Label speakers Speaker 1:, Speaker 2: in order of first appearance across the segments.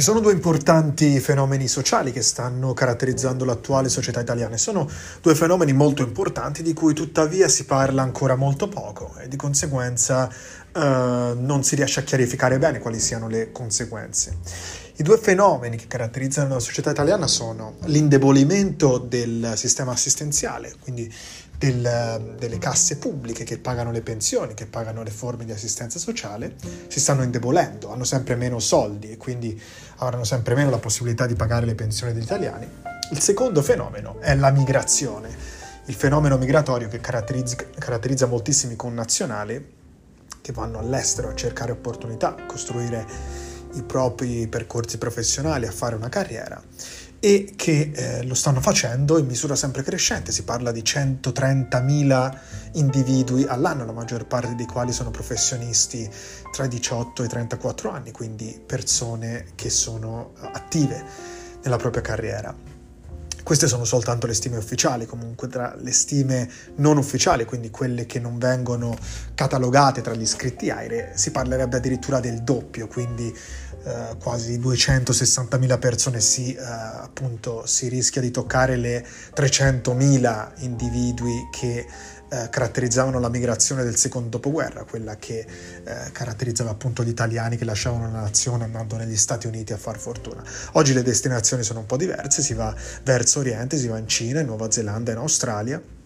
Speaker 1: Ci sono due importanti fenomeni sociali che stanno caratterizzando l'attuale società italiana. Sono due fenomeni molto importanti di cui tuttavia si parla ancora molto poco e di conseguenza eh, non si riesce a chiarificare bene quali siano le conseguenze. I due fenomeni che caratterizzano la società italiana sono l'indebolimento del sistema assistenziale, quindi del, delle casse pubbliche che pagano le pensioni, che pagano le forme di assistenza sociale, si stanno indebolendo, hanno sempre meno soldi e quindi avranno sempre meno la possibilità di pagare le pensioni degli italiani. Il secondo fenomeno è la migrazione, il fenomeno migratorio che caratterizza, caratterizza moltissimi connazionali che vanno all'estero a cercare opportunità, a costruire i propri percorsi professionali, a fare una carriera e che eh, lo stanno facendo in misura sempre crescente. Si parla di 130.000 individui all'anno, la maggior parte dei quali sono professionisti tra i 18 e i 34 anni, quindi persone che sono attive nella propria carriera. Queste sono soltanto le stime ufficiali, comunque tra le stime non ufficiali, quindi quelle che non vengono catalogate tra gli iscritti AIRE, si parlerebbe addirittura del doppio, quindi eh, quasi 260.000 persone si, eh, appunto, si rischia di toccare le 300.000 individui che eh, caratterizzavano la migrazione del secondo dopoguerra, quella che eh, caratterizzava appunto gli italiani che lasciavano la nazione andando negli Stati Uniti a far fortuna. Oggi le destinazioni sono un po' diverse, si va verso Oriente, si va in Cina, in Nuova Zelanda, in Australia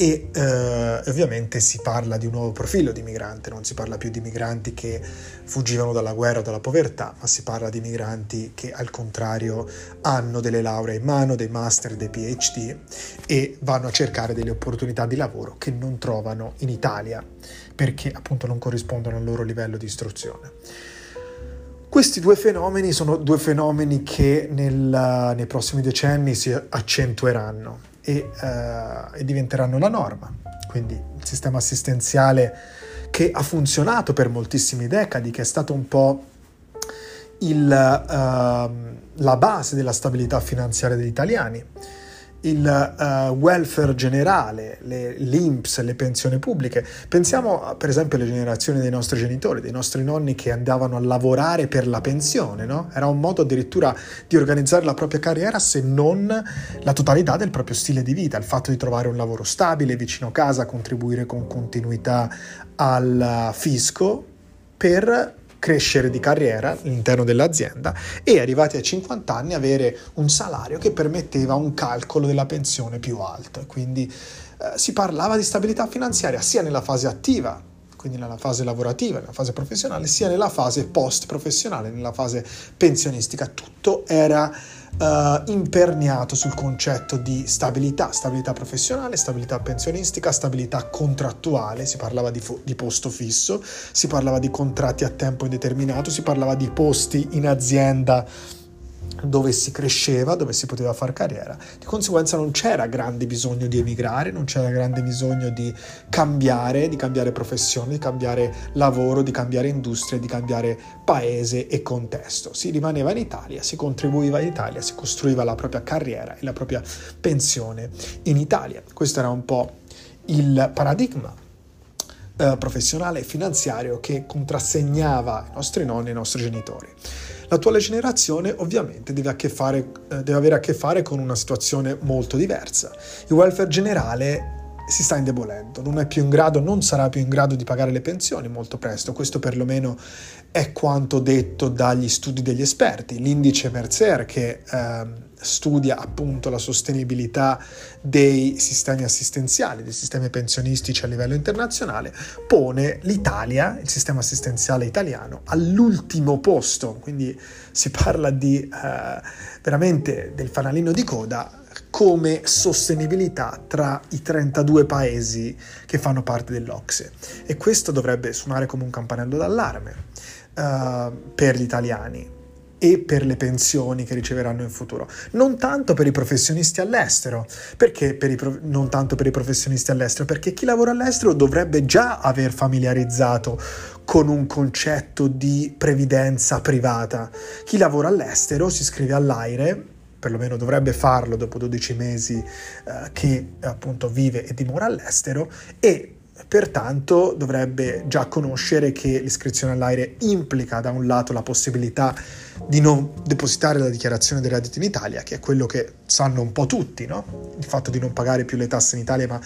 Speaker 1: e eh, ovviamente si parla di un nuovo profilo di migrante, non si parla più di migranti che fuggivano dalla guerra o dalla povertà, ma si parla di migranti che al contrario hanno delle lauree in mano, dei master, dei PhD e vanno a cercare delle opportunità di lavoro che non trovano in Italia perché appunto non corrispondono al loro livello di istruzione. Questi due fenomeni sono due fenomeni che nel, nei prossimi decenni si accentueranno e, uh, e diventeranno la norma. Quindi il sistema assistenziale che ha funzionato per moltissime decadi, che è stato un po' il, uh, la base della stabilità finanziaria degli italiani il uh, welfare generale, le, l'INPS, le pensioni pubbliche. Pensiamo per esempio alle generazioni dei nostri genitori, dei nostri nonni che andavano a lavorare per la pensione, no? Era un modo addirittura di organizzare la propria carriera se non la totalità del proprio stile di vita, il fatto di trovare un lavoro stabile, vicino a casa, contribuire con continuità al fisco per crescere di carriera all'interno dell'azienda e arrivati a 50 anni avere un salario che permetteva un calcolo della pensione più alto. Quindi eh, si parlava di stabilità finanziaria sia nella fase attiva quindi nella fase lavorativa, nella fase professionale, sia nella fase post professionale, nella fase pensionistica. Tutto era uh, imperniato sul concetto di stabilità, stabilità professionale, stabilità pensionistica, stabilità contrattuale, si parlava di, fo- di posto fisso, si parlava di contratti a tempo indeterminato, si parlava di posti in azienda dove si cresceva, dove si poteva fare carriera. Di conseguenza non c'era grande bisogno di emigrare, non c'era grande bisogno di cambiare, di cambiare professione, di cambiare lavoro, di cambiare industria, di cambiare paese e contesto. Si rimaneva in Italia, si contribuiva in Italia, si costruiva la propria carriera e la propria pensione in Italia. Questo era un po' il paradigma eh, professionale e finanziario che contrassegnava i nostri nonni e i nostri genitori. L'attuale generazione ovviamente deve, fare, eh, deve avere a che fare con una situazione molto diversa. Il welfare generale si sta indebolendo, non è più in grado, non sarà più in grado di pagare le pensioni molto presto, questo perlomeno è quanto detto dagli studi degli esperti. L'indice Mercer che eh, studia appunto la sostenibilità dei sistemi assistenziali, dei sistemi pensionistici a livello internazionale, pone l'Italia, il sistema assistenziale italiano, all'ultimo posto, quindi si parla di eh, veramente del fanalino di coda come sostenibilità tra i 32 paesi che fanno parte dell'Ocse e questo dovrebbe suonare come un campanello d'allarme uh, per gli italiani e per le pensioni che riceveranno in futuro. Non tanto per i professionisti all'estero, perché per pro- non tanto per i professionisti all'estero, perché chi lavora all'estero dovrebbe già aver familiarizzato con un concetto di previdenza privata. Chi lavora all'estero si iscrive all'AIRE perlomeno dovrebbe farlo dopo 12 mesi eh, che appunto vive e dimora all'estero e pertanto dovrebbe già conoscere che l'iscrizione all'aire implica da un lato la possibilità di non depositare la dichiarazione dei redditi in Italia, che è quello che sanno un po' tutti, no? il fatto di non pagare più le tasse in Italia, ma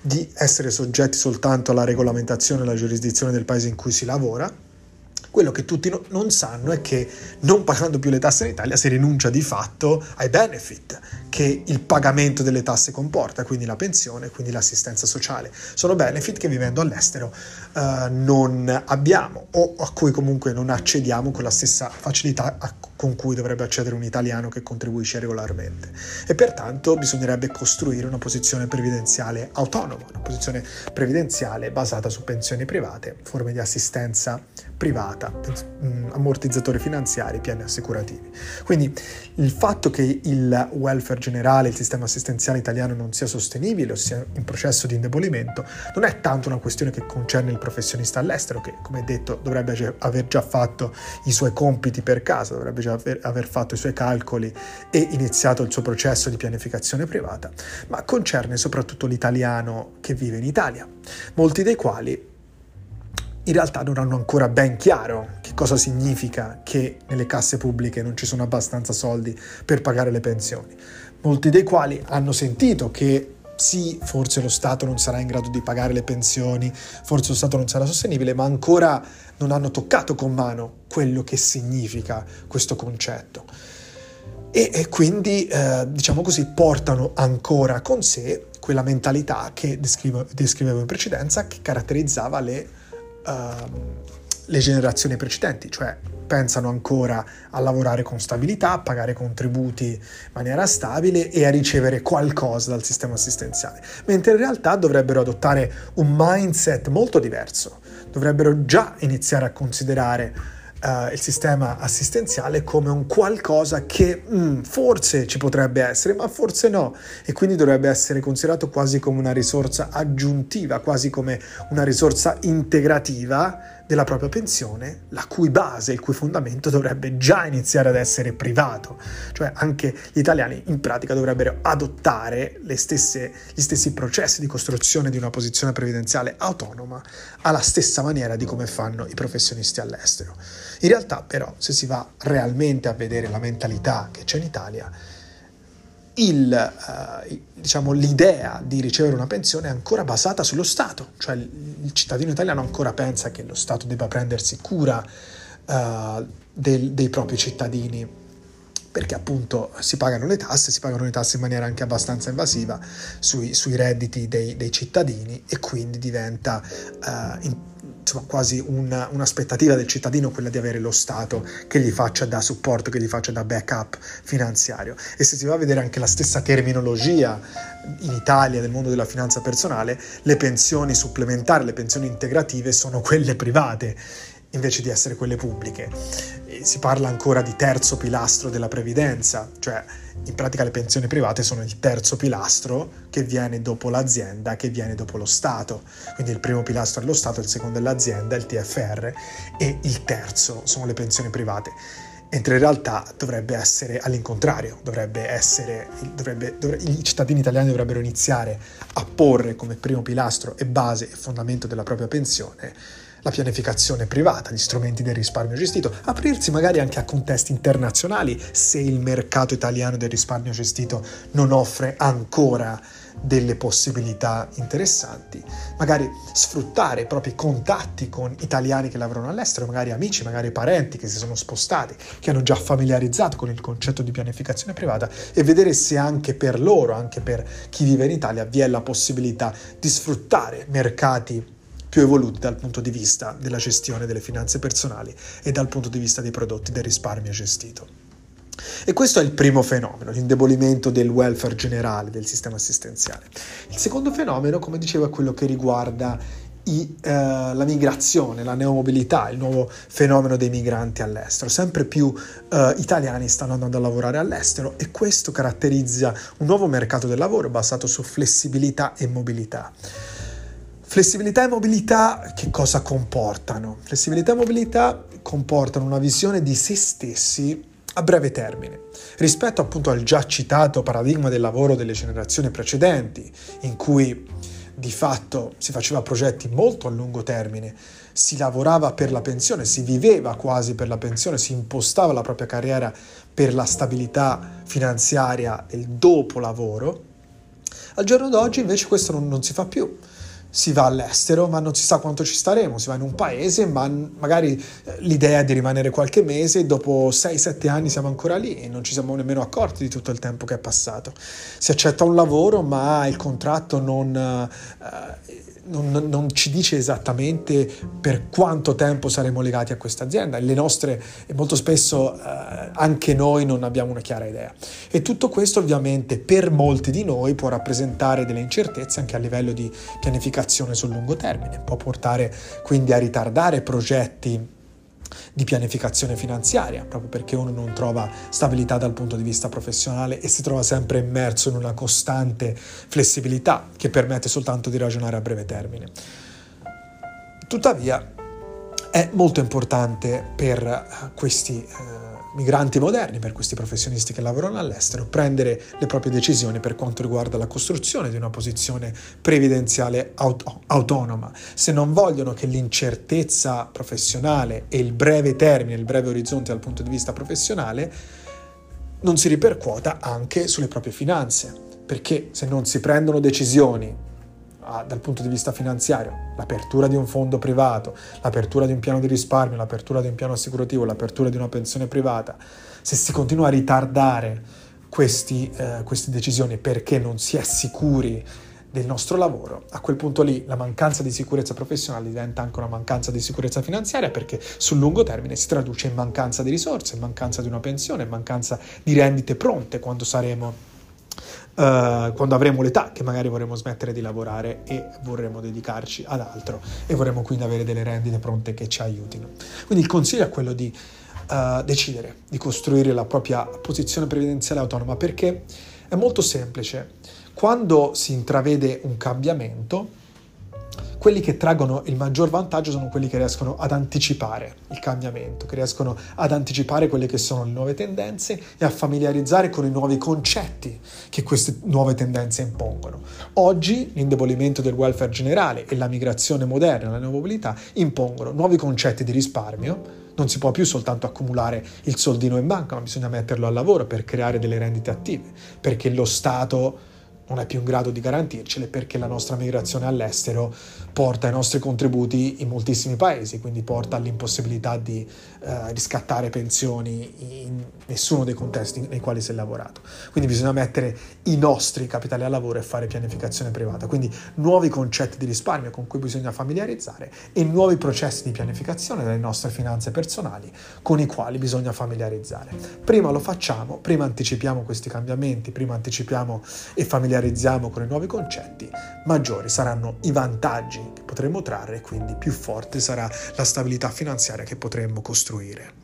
Speaker 1: di essere soggetti soltanto alla regolamentazione e alla giurisdizione del paese in cui si lavora quello che tutti no, non sanno è che non pagando più le tasse in Italia si rinuncia di fatto ai benefit che il pagamento delle tasse comporta, quindi la pensione, quindi l'assistenza sociale. Sono benefit che vivendo all'estero uh, non abbiamo o a cui comunque non accediamo con la stessa facilità a, con cui dovrebbe accedere un italiano che contribuisce regolarmente. E pertanto bisognerebbe costruire una posizione previdenziale autonoma, una posizione previdenziale basata su pensioni private, forme di assistenza privata, mm, ammortizzatori finanziari, piani assicurativi. Quindi il fatto che il welfare generale, il sistema assistenziale italiano non sia sostenibile o sia in processo di indebolimento, non è tanto una questione che concerne il professionista all'estero, che come detto dovrebbe aver già fatto i suoi compiti per casa, dovrebbe già aver, aver fatto i suoi calcoli e iniziato il suo processo di pianificazione privata, ma concerne soprattutto l'italiano che vive in Italia, molti dei quali in realtà non hanno ancora ben chiaro che cosa significa che nelle casse pubbliche non ci sono abbastanza soldi per pagare le pensioni. Molti dei quali hanno sentito che sì, forse lo Stato non sarà in grado di pagare le pensioni, forse lo Stato non sarà sostenibile, ma ancora non hanno toccato con mano quello che significa questo concetto. E, e quindi, eh, diciamo così, portano ancora con sé quella mentalità che descrivo, descrivevo in precedenza, che caratterizzava le uh, le generazioni precedenti, cioè pensano ancora a lavorare con stabilità, a pagare contributi in maniera stabile e a ricevere qualcosa dal sistema assistenziale, mentre in realtà dovrebbero adottare un mindset molto diverso, dovrebbero già iniziare a considerare uh, il sistema assistenziale come un qualcosa che mm, forse ci potrebbe essere, ma forse no, e quindi dovrebbe essere considerato quasi come una risorsa aggiuntiva, quasi come una risorsa integrativa della propria pensione, la cui base, il cui fondamento dovrebbe già iniziare ad essere privato. Cioè anche gli italiani in pratica dovrebbero adottare stesse, gli stessi processi di costruzione di una posizione previdenziale autonoma alla stessa maniera di come fanno i professionisti all'estero. In realtà però, se si va realmente a vedere la mentalità che c'è in Italia, il, uh, diciamo, l'idea di ricevere una pensione è ancora basata sullo Stato, cioè il cittadino italiano ancora pensa che lo Stato debba prendersi cura uh, del, dei propri cittadini perché appunto si pagano le tasse, si pagano le tasse in maniera anche abbastanza invasiva sui, sui redditi dei, dei, cittadini e quindi diventa uh, in, insomma, quasi una, un'aspettativa del cittadino quella di avere lo Stato che gli faccia da supporto, che gli faccia da backup finanziario. E se si va a vedere anche la stessa terminologia in Italia nel mondo della finanza personale, le pensioni supplementari, le pensioni integrative sono quelle private invece di essere quelle pubbliche. Si parla ancora di terzo pilastro della previdenza, cioè in pratica le pensioni private sono il terzo pilastro che viene dopo l'azienda, che viene dopo lo Stato. Quindi il primo pilastro è lo Stato, il secondo è l'azienda, il TFR e il terzo sono le pensioni private. Mentre in realtà dovrebbe essere all'incontrario, dovrebbe essere, dovrebbe, dovrebbe, i cittadini italiani dovrebbero iniziare a porre come primo pilastro e base e fondamento della propria pensione la pianificazione privata, gli strumenti del risparmio gestito, aprirsi magari anche a contesti internazionali se il mercato italiano del risparmio gestito non offre ancora delle possibilità interessanti, magari sfruttare i propri contatti con italiani che lavorano all'estero, magari amici, magari parenti che si sono spostati, che hanno già familiarizzato con il concetto di pianificazione privata e vedere se anche per loro, anche per chi vive in Italia, vi è la possibilità di sfruttare mercati più evoluti dal punto di vista della gestione delle finanze personali e dal punto di vista dei prodotti del risparmio gestito. E questo è il primo fenomeno, l'indebolimento del welfare generale del sistema assistenziale. Il secondo fenomeno, come dicevo, è quello che riguarda i, eh, la migrazione, la neomobilità, il nuovo fenomeno dei migranti all'estero. Sempre più eh, italiani stanno andando a lavorare all'estero e questo caratterizza un nuovo mercato del lavoro basato su flessibilità e mobilità. Flessibilità e mobilità che cosa comportano? Flessibilità e mobilità comportano una visione di se stessi a breve termine, rispetto appunto al già citato paradigma del lavoro delle generazioni precedenti, in cui di fatto si faceva progetti molto a lungo termine, si lavorava per la pensione, si viveva quasi per la pensione, si impostava la propria carriera per la stabilità finanziaria del dopo lavoro, al giorno d'oggi invece questo non, non si fa più si va all'estero, ma non si sa quanto ci staremo, si va in un paese, ma magari eh, l'idea è di rimanere qualche mese dopo 6-7 anni siamo ancora lì e non ci siamo nemmeno accorti di tutto il tempo che è passato. Si accetta un lavoro, ma il contratto non... Eh, non, non, ci dice esattamente per quanto tempo saremo legati a questa azienda. Le nostre, e molto spesso eh, anche noi non abbiamo una chiara idea. E tutto questo ovviamente per molti di noi può rappresentare delle incertezze anche a livello di pianificazione sul lungo termine, può portare quindi a ritardare progetti di pianificazione finanziaria, proprio perché uno non trova stabilità dal punto di vista professionale e si trova sempre immerso in una costante flessibilità che permette soltanto di ragionare a breve termine. Tuttavia è molto importante per questi eh, migranti moderni, per questi professionisti che lavorano all'estero, prendere le proprie decisioni per quanto riguarda la costruzione di una posizione previdenziale auto- autonoma. Se non vogliono che l'incertezza professionale e il breve termine, il breve orizzonte dal punto di vista professionale, non si ripercuota anche sulle proprie finanze, perché se non si prendono decisioni dal punto di vista finanziario, l'apertura di un fondo privato, l'apertura di un piano di risparmio, l'apertura di un piano assicurativo, l'apertura di una pensione privata, se si continua a ritardare questi, eh, queste decisioni perché non si è sicuri del nostro lavoro, a quel punto lì la mancanza di sicurezza professionale diventa anche una mancanza di sicurezza finanziaria perché sul lungo termine si traduce in mancanza di risorse, in mancanza di una pensione, in mancanza di rendite pronte quando saremo Uh, quando avremo l'età che magari vorremmo smettere di lavorare e vorremmo dedicarci ad altro e vorremmo quindi avere delle rendite pronte che ci aiutino. Quindi il consiglio è quello di uh, decidere di costruire la propria posizione previdenziale autonoma perché è molto semplice. Quando si intravede un cambiamento, quelli che traggono il maggior vantaggio sono quelli che riescono ad anticipare il cambiamento, che riescono ad anticipare quelle che sono le nuove tendenze e a familiarizzare con i nuovi concetti che queste nuove tendenze impongono. Oggi l'indebolimento del welfare generale e la migrazione moderna, la nuova mobilità impongono nuovi concetti di risparmio, non si può più soltanto accumulare il soldino in banca, ma bisogna metterlo al lavoro per creare delle rendite attive, perché lo Stato non è più in grado di garantircele perché la nostra migrazione all'estero porta i nostri contributi in moltissimi paesi, quindi porta all'impossibilità di eh, riscattare pensioni in nessuno dei contesti nei quali si è lavorato. Quindi bisogna mettere i nostri capitali al lavoro e fare pianificazione privata, quindi nuovi concetti di risparmio con cui bisogna familiarizzare e nuovi processi di pianificazione delle nostre finanze personali con i quali bisogna familiarizzare. Prima lo facciamo, prima anticipiamo questi cambiamenti, prima anticipiamo e familiarizziamo familiarizziamo con i nuovi concetti, maggiori saranno i vantaggi che potremo trarre e quindi più forte sarà la stabilità finanziaria che potremmo costruire.